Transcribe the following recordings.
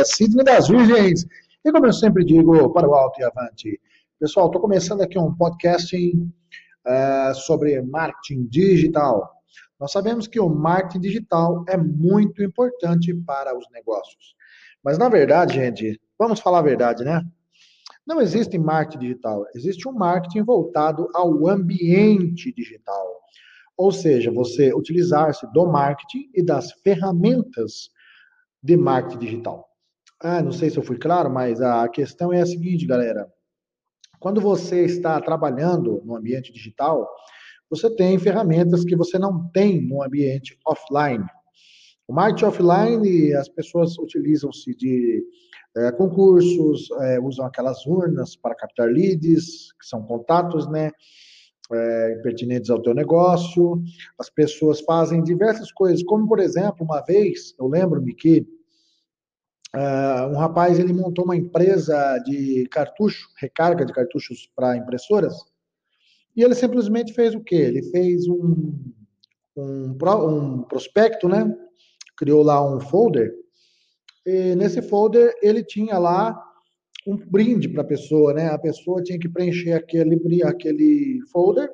É Sidney das Virgens. E como eu sempre digo, para o alto e avante. Pessoal, estou começando aqui um podcast uh, sobre marketing digital. Nós sabemos que o marketing digital é muito importante para os negócios. Mas na verdade, gente, vamos falar a verdade, né? Não existe marketing digital, existe um marketing voltado ao ambiente digital. Ou seja, você utilizar-se do marketing e das ferramentas de marketing digital. Ah, não sei se eu fui claro, mas a questão é a seguinte, galera. Quando você está trabalhando no ambiente digital, você tem ferramentas que você não tem no ambiente offline. O marketing offline, as pessoas utilizam-se de é, concursos, é, usam aquelas urnas para captar leads, que são contatos, né? É, pertinentes ao teu negócio. As pessoas fazem diversas coisas, como por exemplo, uma vez, eu lembro-me que Uh, um rapaz ele montou uma empresa de cartucho, recarga de cartuchos para impressoras, e ele simplesmente fez o quê? Ele fez um, um, um prospecto, né? Criou lá um folder, e nesse folder ele tinha lá um brinde para a pessoa, né? A pessoa tinha que preencher aquele, aquele folder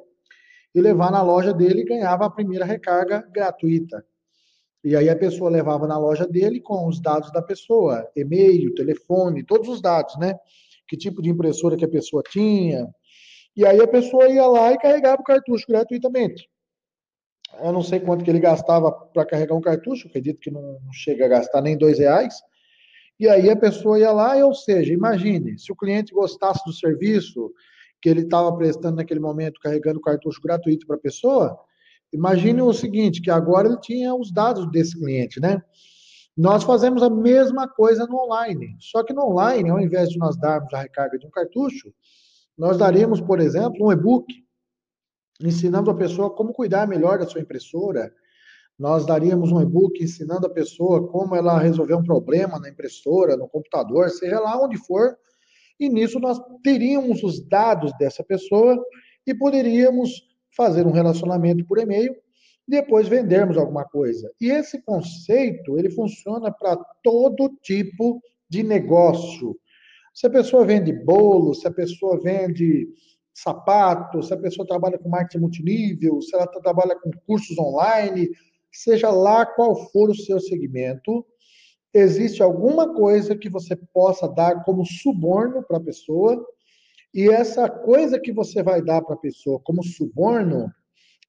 e levar na loja dele e ganhava a primeira recarga gratuita. E aí a pessoa levava na loja dele com os dados da pessoa, e-mail, telefone, todos os dados, né? Que tipo de impressora que a pessoa tinha. E aí a pessoa ia lá e carregava o cartucho gratuitamente. Eu não sei quanto que ele gastava para carregar um cartucho, acredito que não chega a gastar nem dois reais. E aí a pessoa ia lá, ou seja, imagine, se o cliente gostasse do serviço que ele estava prestando naquele momento, carregando cartucho gratuito para a pessoa, Imagine o seguinte, que agora ele tinha os dados desse cliente, né? Nós fazemos a mesma coisa no online. Só que no online, ao invés de nós darmos a recarga de um cartucho, nós daríamos, por exemplo, um e-book ensinando a pessoa como cuidar melhor da sua impressora. Nós daríamos um e-book ensinando a pessoa como ela resolver um problema na impressora, no computador, seja lá onde for. E nisso nós teríamos os dados dessa pessoa e poderíamos fazer um relacionamento por e-mail, depois vendermos alguma coisa. E esse conceito, ele funciona para todo tipo de negócio. Se a pessoa vende bolo, se a pessoa vende sapato, se a pessoa trabalha com marketing multinível, se ela trabalha com cursos online, seja lá qual for o seu segmento, existe alguma coisa que você possa dar como suborno para a pessoa e essa coisa que você vai dar para a pessoa como suborno,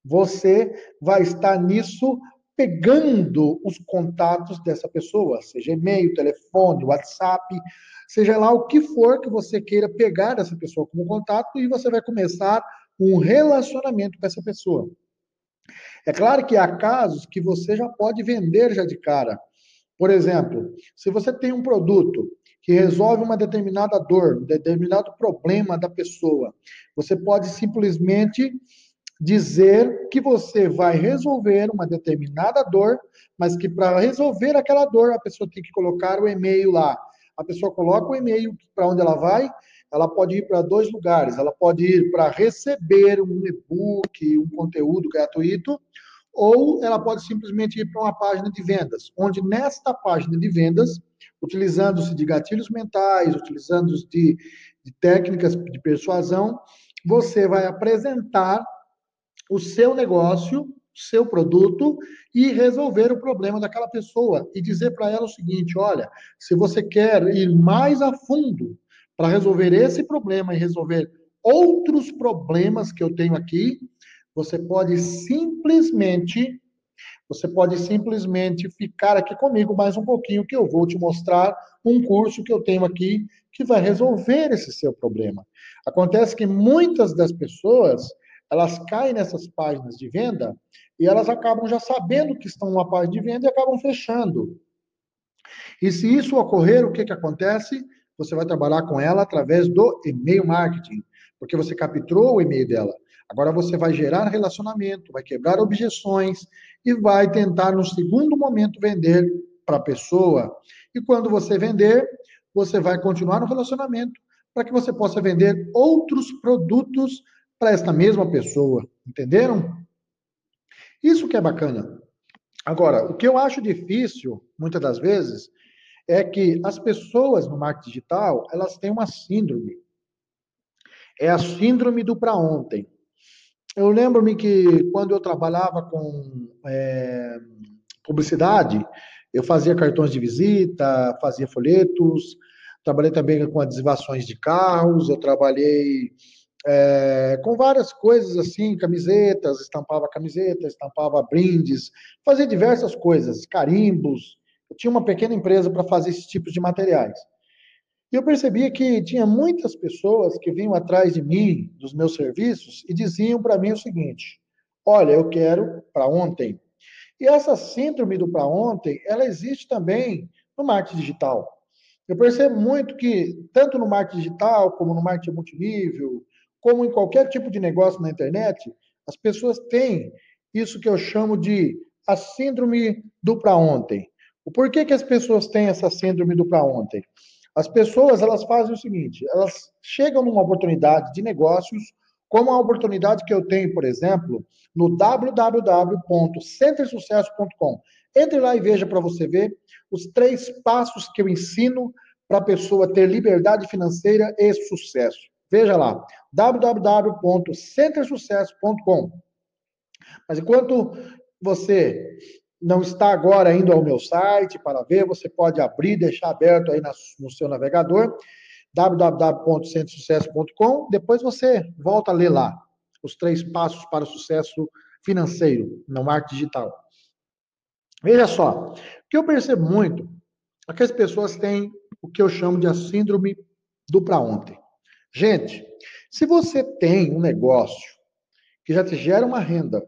você vai estar nisso pegando os contatos dessa pessoa, seja e-mail, telefone, WhatsApp, seja lá o que for que você queira pegar dessa pessoa como contato e você vai começar um relacionamento com essa pessoa. É claro que há casos que você já pode vender já de cara. Por exemplo, se você tem um produto que resolve uma determinada dor, um determinado problema da pessoa. Você pode simplesmente dizer que você vai resolver uma determinada dor, mas que para resolver aquela dor a pessoa tem que colocar o e-mail lá. A pessoa coloca o e-mail para onde ela vai, ela pode ir para dois lugares. Ela pode ir para receber um e-book, um conteúdo gratuito, ou ela pode simplesmente ir para uma página de vendas, onde nesta página de vendas utilizando-se de gatilhos mentais, utilizando-se de, de técnicas de persuasão, você vai apresentar o seu negócio, seu produto e resolver o problema daquela pessoa e dizer para ela o seguinte: olha, se você quer ir mais a fundo para resolver esse problema e resolver outros problemas que eu tenho aqui, você pode simplesmente você pode simplesmente ficar aqui comigo mais um pouquinho que eu vou te mostrar um curso que eu tenho aqui que vai resolver esse seu problema. Acontece que muitas das pessoas, elas caem nessas páginas de venda e elas acabam já sabendo que estão numa página de venda e acabam fechando. E se isso ocorrer, o que, que acontece? Você vai trabalhar com ela através do e-mail marketing, porque você capturou o e-mail dela. Agora você vai gerar relacionamento, vai quebrar objeções e vai tentar, no segundo momento, vender para a pessoa. E quando você vender, você vai continuar no relacionamento para que você possa vender outros produtos para esta mesma pessoa. Entenderam? Isso que é bacana. Agora, o que eu acho difícil, muitas das vezes, é que as pessoas no marketing digital, elas têm uma síndrome. É a síndrome do para ontem. Eu lembro-me que quando eu trabalhava com é, publicidade, eu fazia cartões de visita, fazia folhetos, trabalhei também com adesivações de carros, eu trabalhei é, com várias coisas assim, camisetas, estampava camisetas, estampava brindes, fazia diversas coisas, carimbos. Eu tinha uma pequena empresa para fazer esses tipos de materiais. E eu percebia que tinha muitas pessoas que vinham atrás de mim, dos meus serviços, e diziam para mim o seguinte: olha, eu quero para ontem. E essa síndrome do para ontem, ela existe também no marketing digital. Eu percebo muito que, tanto no marketing digital, como no marketing multinível, como em qualquer tipo de negócio na internet, as pessoas têm isso que eu chamo de a síndrome do para ontem. O porquê que as pessoas têm essa síndrome do para ontem? As pessoas, elas fazem o seguinte, elas chegam numa oportunidade de negócios, como a oportunidade que eu tenho, por exemplo, no www.centersucesso.com. Entre lá e veja para você ver os três passos que eu ensino para a pessoa ter liberdade financeira e sucesso. Veja lá, www.centersucesso.com. Mas enquanto você não está agora indo ao meu site para ver, você pode abrir, deixar aberto aí no seu navegador, www.centrosucesso.com. Depois você volta a ler lá os três passos para o sucesso financeiro no marketing digital. Veja só, o que eu percebo muito é que as pessoas têm o que eu chamo de a síndrome do para ontem. Gente, se você tem um negócio que já te gera uma renda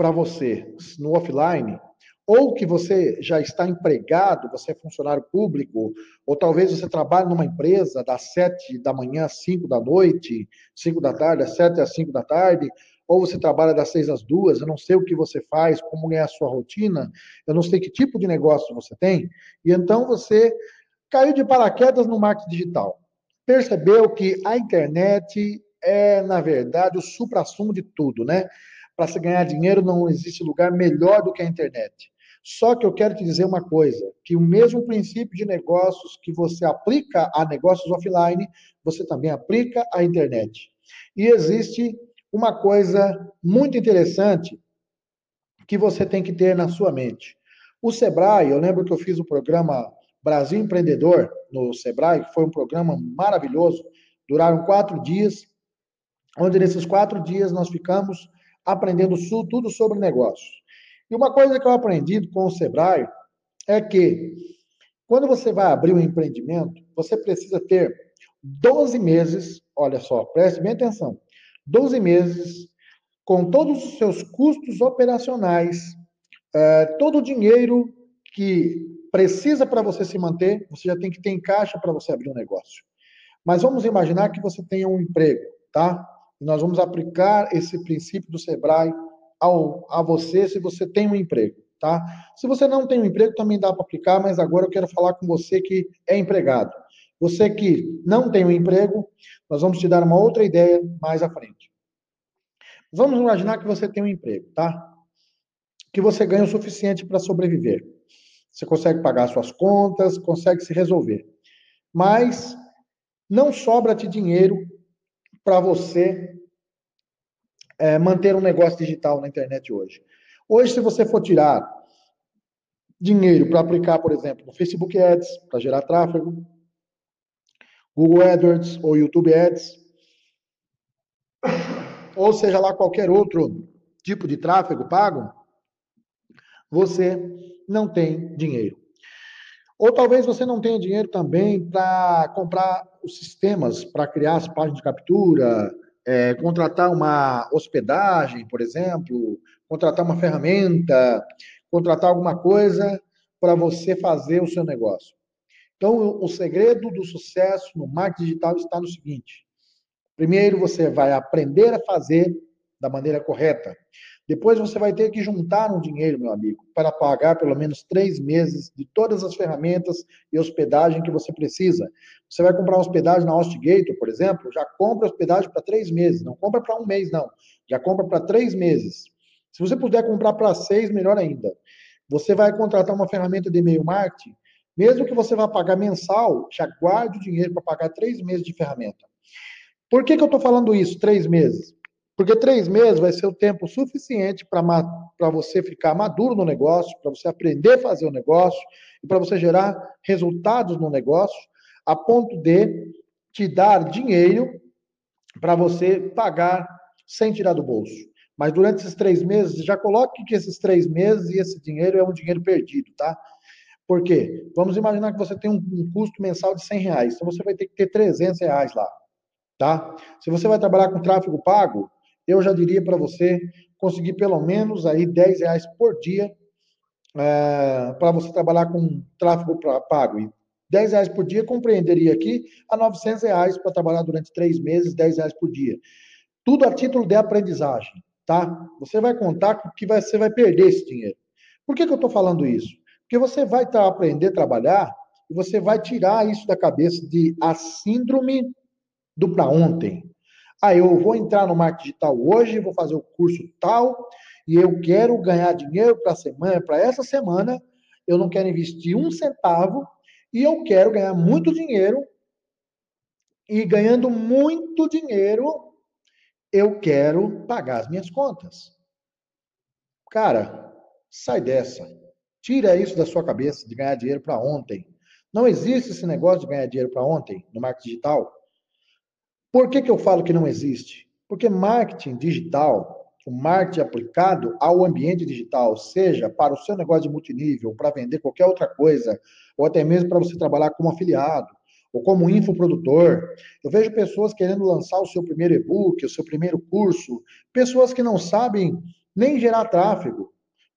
para você no offline, ou que você já está empregado, você é funcionário público, ou talvez você trabalhe numa empresa das sete da manhã às cinco da noite, cinco da tarde, às sete às cinco da tarde, ou você trabalha das seis às duas, eu não sei o que você faz, como é a sua rotina, eu não sei que tipo de negócio você tem, e então você caiu de paraquedas no marketing digital. Percebeu que a internet é, na verdade, o supra-sumo de tudo, né? Para se ganhar dinheiro não existe lugar melhor do que a internet. Só que eu quero te dizer uma coisa, que o mesmo princípio de negócios que você aplica a negócios offline, você também aplica à internet. E existe uma coisa muito interessante que você tem que ter na sua mente. O Sebrae, eu lembro que eu fiz o programa Brasil Empreendedor no Sebrae, que foi um programa maravilhoso, duraram quatro dias, onde nesses quatro dias nós ficamos aprendendo tudo sobre negócios. E uma coisa que eu aprendi com o Sebrae é que quando você vai abrir um empreendimento, você precisa ter 12 meses, olha só, preste bem atenção, 12 meses com todos os seus custos operacionais, é, todo o dinheiro que precisa para você se manter, você já tem que ter em caixa para você abrir um negócio. Mas vamos imaginar que você tenha um emprego, tá? E nós vamos aplicar esse princípio do Sebrae ao, a você se você tem um emprego, tá? Se você não tem um emprego, também dá para aplicar, mas agora eu quero falar com você que é empregado. Você que não tem um emprego, nós vamos te dar uma outra ideia mais à frente. Vamos imaginar que você tem um emprego, tá? Que você ganha o suficiente para sobreviver. Você consegue pagar suas contas, consegue se resolver. Mas não sobra-te dinheiro para você é, manter um negócio digital na internet hoje. Hoje, se você for tirar dinheiro para aplicar, por exemplo, no Facebook Ads, para gerar tráfego, Google AdWords ou YouTube Ads, ou seja lá qualquer outro tipo de tráfego pago, você não tem dinheiro. Ou talvez você não tenha dinheiro também para comprar os sistemas, para criar as páginas de captura, é, contratar uma hospedagem, por exemplo, contratar uma ferramenta, contratar alguma coisa para você fazer o seu negócio. Então, o segredo do sucesso no marketing digital está no seguinte: primeiro, você vai aprender a fazer da maneira correta. Depois você vai ter que juntar um dinheiro, meu amigo, para pagar pelo menos três meses de todas as ferramentas e hospedagem que você precisa. Você vai comprar hospedagem na HostGator, por exemplo, já compra hospedagem para três meses. Não compra para um mês, não. Já compra para três meses. Se você puder comprar para seis, melhor ainda. Você vai contratar uma ferramenta de e-mail marketing. Mesmo que você vá pagar mensal, já guarde o dinheiro para pagar três meses de ferramenta. Por que, que eu estou falando isso, três meses? Porque três meses vai ser o tempo suficiente para você ficar maduro no negócio, para você aprender a fazer o negócio e para você gerar resultados no negócio, a ponto de te dar dinheiro para você pagar sem tirar do bolso. Mas durante esses três meses, já coloque que esses três meses e esse dinheiro é um dinheiro perdido, tá? Por quê? Vamos imaginar que você tem um, um custo mensal de 100 reais, então você vai ter que ter 300 reais lá, tá? Se você vai trabalhar com tráfego pago, eu já diria para você conseguir pelo menos aí 10 reais por dia é, para você trabalhar com tráfego pago. E 10 reais por dia compreenderia aqui a 900 reais para trabalhar durante três meses, 10 reais por dia. Tudo a título de aprendizagem, tá? Você vai contar que você vai perder esse dinheiro. Por que, que eu estou falando isso? Porque você vai tá, aprender a trabalhar e você vai tirar isso da cabeça de a síndrome do para ontem. Ah, eu vou entrar no marketing digital hoje, vou fazer o curso tal, e eu quero ganhar dinheiro para semana, para essa semana, eu não quero investir um centavo e eu quero ganhar muito dinheiro. E ganhando muito dinheiro, eu quero pagar as minhas contas. Cara, sai dessa. Tira isso da sua cabeça de ganhar dinheiro para ontem. Não existe esse negócio de ganhar dinheiro para ontem no marketing digital. Por que, que eu falo que não existe? Porque marketing digital, o marketing aplicado ao ambiente digital, seja para o seu negócio de multinível, para vender qualquer outra coisa, ou até mesmo para você trabalhar como afiliado, ou como infoprodutor. Eu vejo pessoas querendo lançar o seu primeiro e-book, o seu primeiro curso, pessoas que não sabem nem gerar tráfego,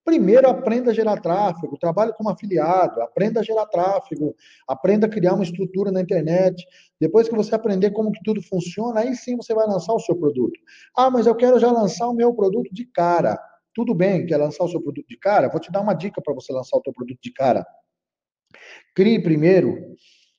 Primeiro, aprenda a gerar tráfego, trabalhe como afiliado, aprenda a gerar tráfego, aprenda a criar uma estrutura na internet. Depois que você aprender como que tudo funciona, aí sim você vai lançar o seu produto. Ah, mas eu quero já lançar o meu produto de cara. Tudo bem, quer lançar o seu produto de cara? Vou te dar uma dica para você lançar o seu produto de cara. Crie primeiro,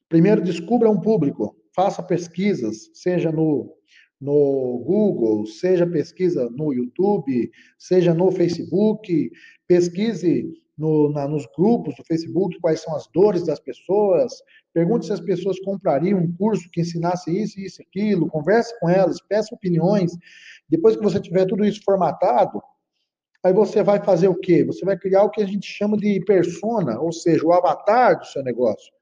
primeiro descubra um público, faça pesquisas, seja no no Google, seja pesquisa no YouTube, seja no Facebook, pesquise no, na, nos grupos do Facebook quais são as dores das pessoas, pergunte se as pessoas comprariam um curso que ensinasse isso, isso, aquilo, converse com elas, peça opiniões. Depois que você tiver tudo isso formatado, aí você vai fazer o quê? Você vai criar o que a gente chama de persona, ou seja, o avatar do seu negócio.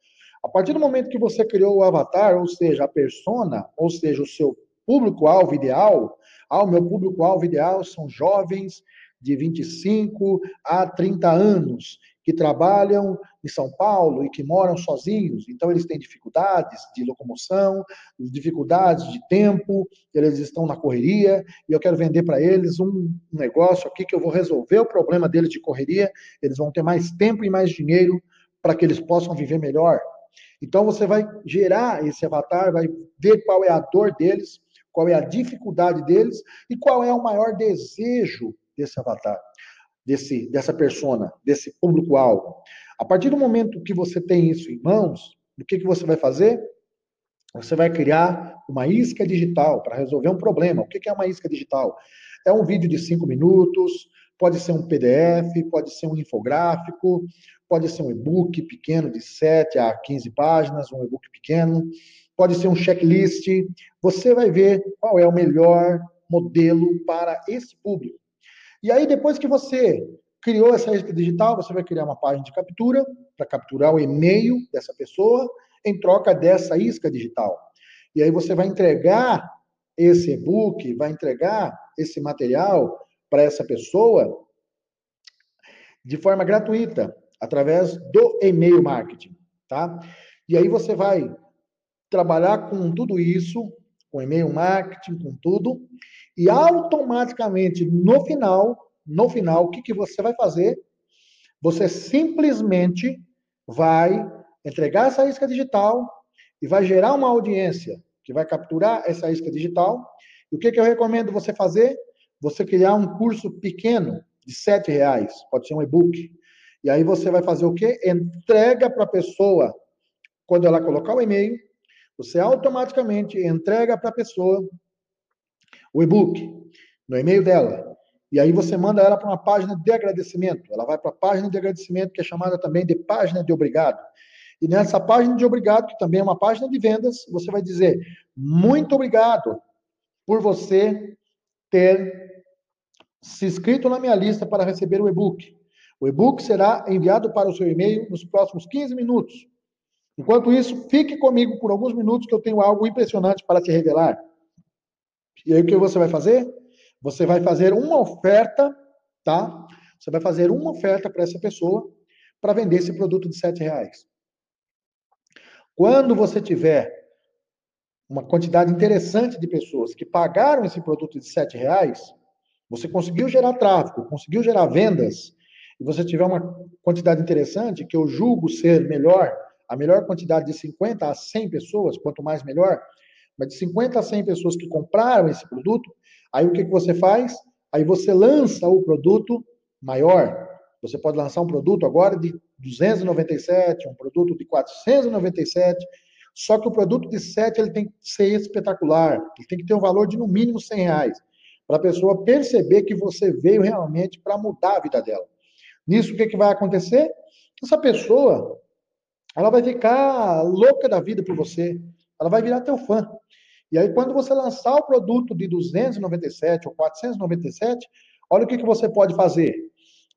A partir do momento que você criou o avatar, ou seja, a persona, ou seja, o seu público-alvo ideal, ah, o meu público-alvo ideal são jovens de 25 a 30 anos que trabalham em São Paulo e que moram sozinhos, então eles têm dificuldades de locomoção, dificuldades de tempo, eles estão na correria e eu quero vender para eles um negócio aqui que eu vou resolver o problema deles de correria, eles vão ter mais tempo e mais dinheiro para que eles possam viver melhor. Então você vai gerar esse avatar, vai ver qual é a dor deles, qual é a dificuldade deles e qual é o maior desejo desse avatar, desse, dessa persona, desse público-alvo. A partir do momento que você tem isso em mãos, o que, que você vai fazer? Você vai criar uma isca digital para resolver um problema. O que, que é uma isca digital? É um vídeo de cinco minutos, pode ser um PDF, pode ser um infográfico, pode ser um e-book pequeno de 7 a 15 páginas, um e-book pequeno pode ser um checklist. Você vai ver qual é o melhor modelo para esse público. E aí, depois que você criou essa isca digital, você vai criar uma página de captura para capturar o e-mail dessa pessoa em troca dessa isca digital. E aí você vai entregar esse e-book, vai entregar esse material para essa pessoa de forma gratuita, através do e-mail marketing, tá? E aí você vai trabalhar com tudo isso, com e-mail marketing, com tudo, e automaticamente no final, no final, o que, que você vai fazer? Você simplesmente vai entregar essa isca digital e vai gerar uma audiência que vai capturar essa isca digital. E o que, que eu recomendo você fazer? Você criar um curso pequeno de sete reais, pode ser um e-book. E aí você vai fazer o quê? Entrega para a pessoa, quando ela colocar o e-mail, você automaticamente entrega para a pessoa o e-book no e-mail dela. E aí você manda ela para uma página de agradecimento. Ela vai para a página de agradecimento, que é chamada também de página de obrigado. E nessa página de obrigado, que também é uma página de vendas, você vai dizer muito obrigado por você ter se inscrito na minha lista para receber o e-book. O e-book será enviado para o seu e-mail nos próximos 15 minutos. Enquanto isso, fique comigo por alguns minutos que eu tenho algo impressionante para te revelar. E aí o que você vai fazer? Você vai fazer uma oferta, tá? Você vai fazer uma oferta para essa pessoa para vender esse produto de sete reais. Quando você tiver uma quantidade interessante de pessoas que pagaram esse produto de sete reais, você conseguiu gerar tráfego, conseguiu gerar vendas, e você tiver uma quantidade interessante, que eu julgo ser melhor, a melhor quantidade de 50 a 100 pessoas, quanto mais melhor, mas de 50 a 100 pessoas que compraram esse produto, aí o que, que você faz? Aí você lança o produto maior. Você pode lançar um produto agora de 297, um produto de 497, só que o produto de 7 ele tem que ser espetacular, ele tem que ter um valor de no mínimo 100 reais, para a pessoa perceber que você veio realmente para mudar a vida dela. Nisso, o que, que vai acontecer? Essa pessoa, ela vai ficar louca da vida por você, ela vai virar teu fã. E aí, quando você lançar o produto de 297 ou 497, olha o que, que você pode fazer.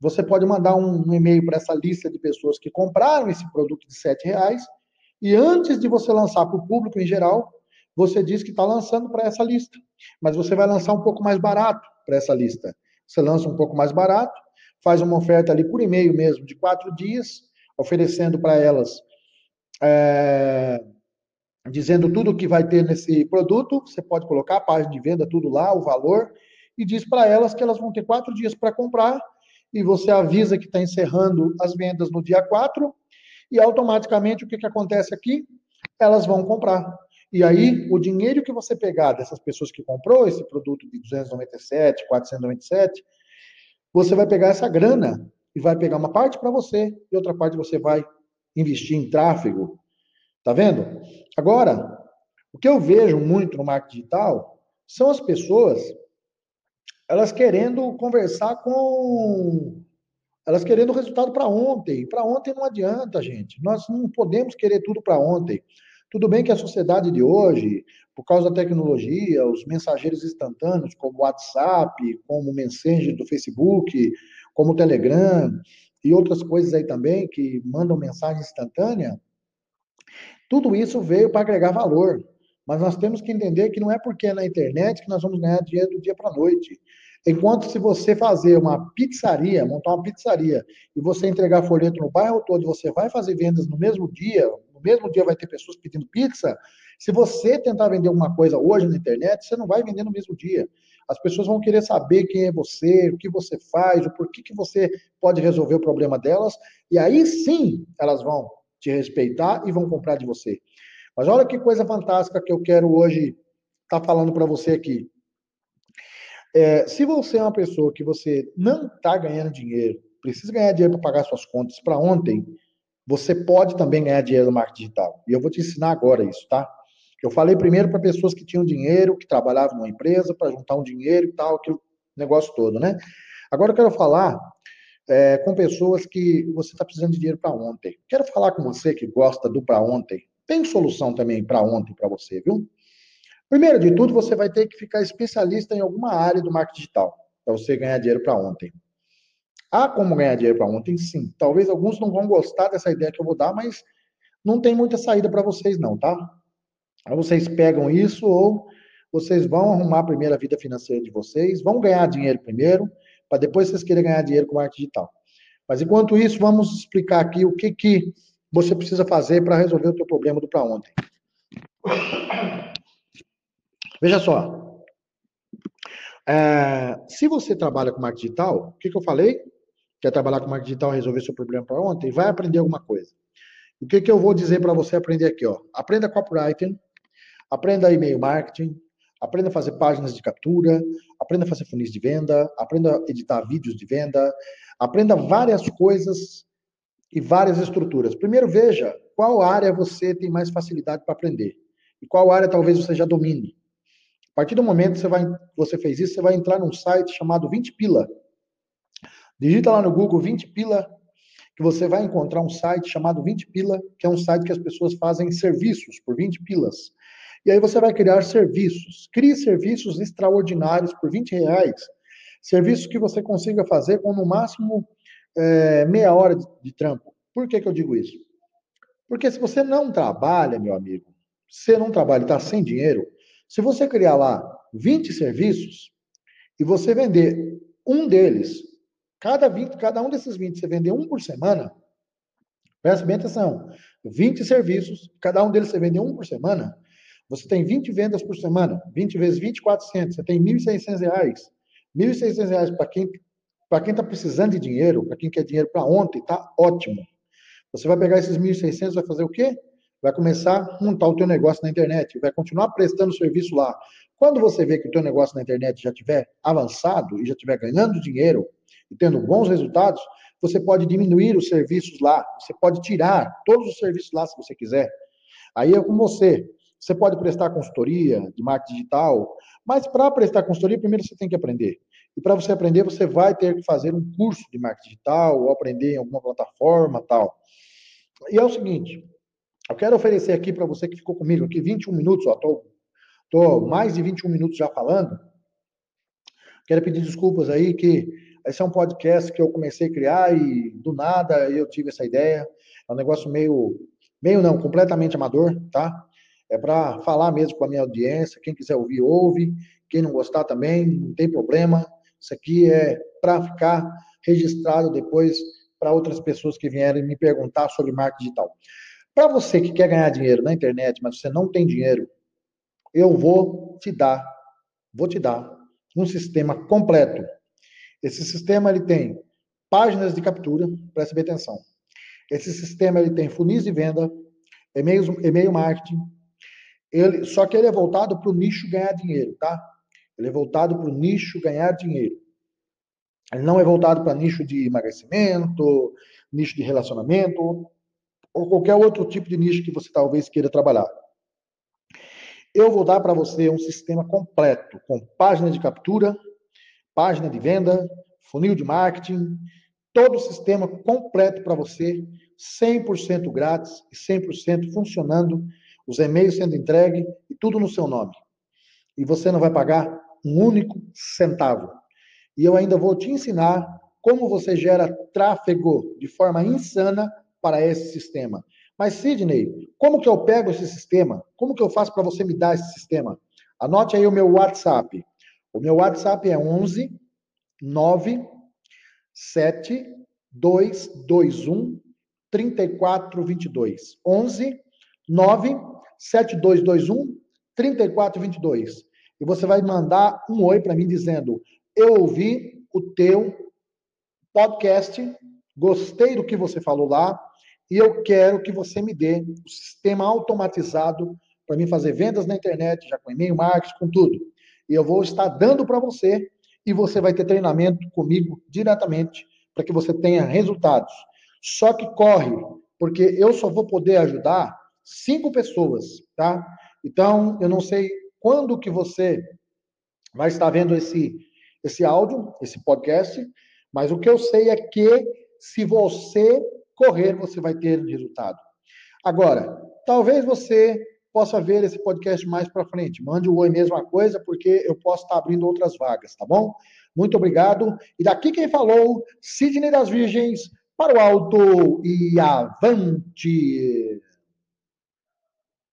Você pode mandar um, e-mail para essa lista de pessoas que compraram esse produto de 7 reais, e antes de você lançar para o público em geral, você diz que está lançando para essa lista. Mas você vai lançar um pouco mais barato para essa lista. Você lança um pouco mais barato, faz uma oferta ali por e-mail mesmo de quatro dias, oferecendo para elas é, dizendo tudo o que vai ter nesse produto, você pode colocar a página de venda, tudo lá, o valor, e diz para elas que elas vão ter quatro dias para comprar, e você avisa que está encerrando as vendas no dia 4, e automaticamente o que, que acontece aqui? Elas vão comprar. E aí, o dinheiro que você pegar dessas pessoas que comprou esse produto de 297, 497, você vai pegar essa grana e vai pegar uma parte para você e outra parte você vai investir em tráfego, Tá vendo? Agora, o que eu vejo muito no marketing digital são as pessoas elas querendo conversar com elas querendo resultado para ontem. Para ontem não adianta, gente. Nós não podemos querer tudo para ontem. Tudo bem que a sociedade de hoje, por causa da tecnologia, os mensageiros instantâneos, como o WhatsApp, como o Messenger do Facebook, como o Telegram e outras coisas aí também que mandam mensagem instantânea, tudo isso veio para agregar valor. Mas nós temos que entender que não é porque é na internet que nós vamos ganhar dinheiro do dia para a noite. Enquanto se você fazer uma pizzaria, montar uma pizzaria, e você entregar folheto no bairro todo, você vai fazer vendas no mesmo dia, mesmo dia vai ter pessoas pedindo pizza, se você tentar vender uma coisa hoje na internet, você não vai vender no mesmo dia. As pessoas vão querer saber quem é você, o que você faz, o porquê que você pode resolver o problema delas, e aí sim elas vão te respeitar e vão comprar de você. Mas olha que coisa fantástica que eu quero hoje estar tá falando para você aqui. É, se você é uma pessoa que você não está ganhando dinheiro, precisa ganhar dinheiro para pagar suas contas para ontem, você pode também ganhar dinheiro no marketing digital. E eu vou te ensinar agora isso, tá? Eu falei primeiro para pessoas que tinham dinheiro, que trabalhavam numa empresa para juntar um dinheiro e tal, aquele negócio todo, né? Agora eu quero falar é, com pessoas que você está precisando de dinheiro para ontem. Quero falar com você que gosta do para ontem. Tem solução também para ontem para você, viu? Primeiro de tudo, você vai ter que ficar especialista em alguma área do marketing digital para você ganhar dinheiro para ontem. Há como ganhar dinheiro para ontem? Sim. Talvez alguns não vão gostar dessa ideia que eu vou dar, mas não tem muita saída para vocês não, tá? Ou vocês pegam isso ou vocês vão arrumar a primeira vida financeira de vocês, vão ganhar dinheiro primeiro, para depois vocês querem ganhar dinheiro com marketing digital. Mas enquanto isso, vamos explicar aqui o que, que você precisa fazer para resolver o teu problema do para ontem. Veja só. É, se você trabalha com marketing digital, o que, que eu falei? Quer trabalhar com marketing digital resolver seu problema para ontem? Vai aprender alguma coisa. O que, que eu vou dizer para você aprender aqui? Ó? Aprenda copywriting, aprenda e-mail marketing, Aprenda a fazer páginas de captura, aprenda a fazer funis de venda, aprenda a editar vídeos de venda, aprenda várias coisas e várias estruturas. Primeiro veja qual área você tem mais facilidade para aprender e qual área talvez você já domine. A partir do momento que você, vai, você fez isso, você vai entrar num site chamado 20 Pila. Digita lá no Google 20 Pila que você vai encontrar um site chamado 20 Pila, que é um site que as pessoas fazem serviços por 20 pilas. E aí você vai criar serviços. Crie serviços extraordinários por 20 reais. Serviços que você consiga fazer com no máximo é, meia hora de, de trampo. Por que, que eu digo isso? Porque se você não trabalha, meu amigo, você não trabalha e está sem dinheiro, se você criar lá 20 serviços e você vender um deles, cada, 20, cada um desses 20, você vender um por semana, presta bem atenção, 20 serviços, cada um deles você vender um por semana, você tem 20 vendas por semana, 20 vezes 20, 400, você tem R$ 1.600. R$ 1.600 para quem para quem está precisando de dinheiro, para quem quer dinheiro para ontem, está ótimo. Você vai pegar esses 1.600, vai fazer o quê? Vai começar a montar o teu negócio na internet, vai continuar prestando serviço lá. Quando você vê que o teu negócio na internet já tiver avançado e já estiver ganhando dinheiro e tendo bons resultados, você pode diminuir os serviços lá, você pode tirar todos os serviços lá se você quiser. Aí é com você. Você pode prestar consultoria de marketing digital, mas para prestar consultoria, primeiro você tem que aprender. E para você aprender, você vai ter que fazer um curso de marketing digital ou aprender em alguma plataforma tal. E é o seguinte, eu quero oferecer aqui para você que ficou comigo aqui 21 minutos, ó, tô mais de 21 minutos já falando. Quero pedir desculpas aí que esse é um podcast que eu comecei a criar e do nada eu tive essa ideia. É um negócio meio, meio não, completamente amador, tá? É para falar mesmo com a minha audiência. Quem quiser ouvir, ouve. Quem não gostar também, não tem problema. Isso aqui é para ficar registrado depois para outras pessoas que vierem me perguntar sobre marketing digital. Para você que quer ganhar dinheiro na internet, mas você não tem dinheiro, eu vou te dar, vou te dar um sistema completo. Esse sistema ele tem páginas de captura, preste bem atenção. Esse sistema ele tem funis de venda, e-mail, e-mail marketing, ele, só que ele é voltado para o nicho ganhar dinheiro, tá? Ele é voltado para o nicho ganhar dinheiro. Ele não é voltado para nicho de emagrecimento, nicho de relacionamento, ou qualquer outro tipo de nicho que você talvez queira trabalhar. Eu vou dar para você um sistema completo, com página de captura, página de venda, funil de marketing, todo o sistema completo para você, 100% grátis e 100% funcionando os e-mails sendo entregue e tudo no seu nome. E você não vai pagar um único centavo. E eu ainda vou te ensinar como você gera tráfego de forma insana para esse sistema. Mas, Sidney, como que eu pego esse sistema? Como que eu faço para você me dar esse sistema? Anote aí o meu WhatsApp. O meu WhatsApp é 11 9 7 221 3422. 11 9 7221 3422. E você vai mandar um oi para mim dizendo: Eu ouvi o teu podcast, gostei do que você falou lá, e eu quero que você me dê o sistema automatizado para mim fazer vendas na internet, já com e-mail marketing, com tudo. E eu vou estar dando para você e você vai ter treinamento comigo diretamente para que você tenha resultados. Só que corre, porque eu só vou poder ajudar cinco pessoas, tá? Então, eu não sei quando que você vai estar vendo esse, esse áudio, esse podcast, mas o que eu sei é que se você correr, você vai ter resultado. Agora, talvez você possa ver esse podcast mais para frente. Mande o oi mesma coisa, porque eu posso estar abrindo outras vagas, tá bom? Muito obrigado. E daqui quem falou, Sidney das Virgens, para o alto e avante!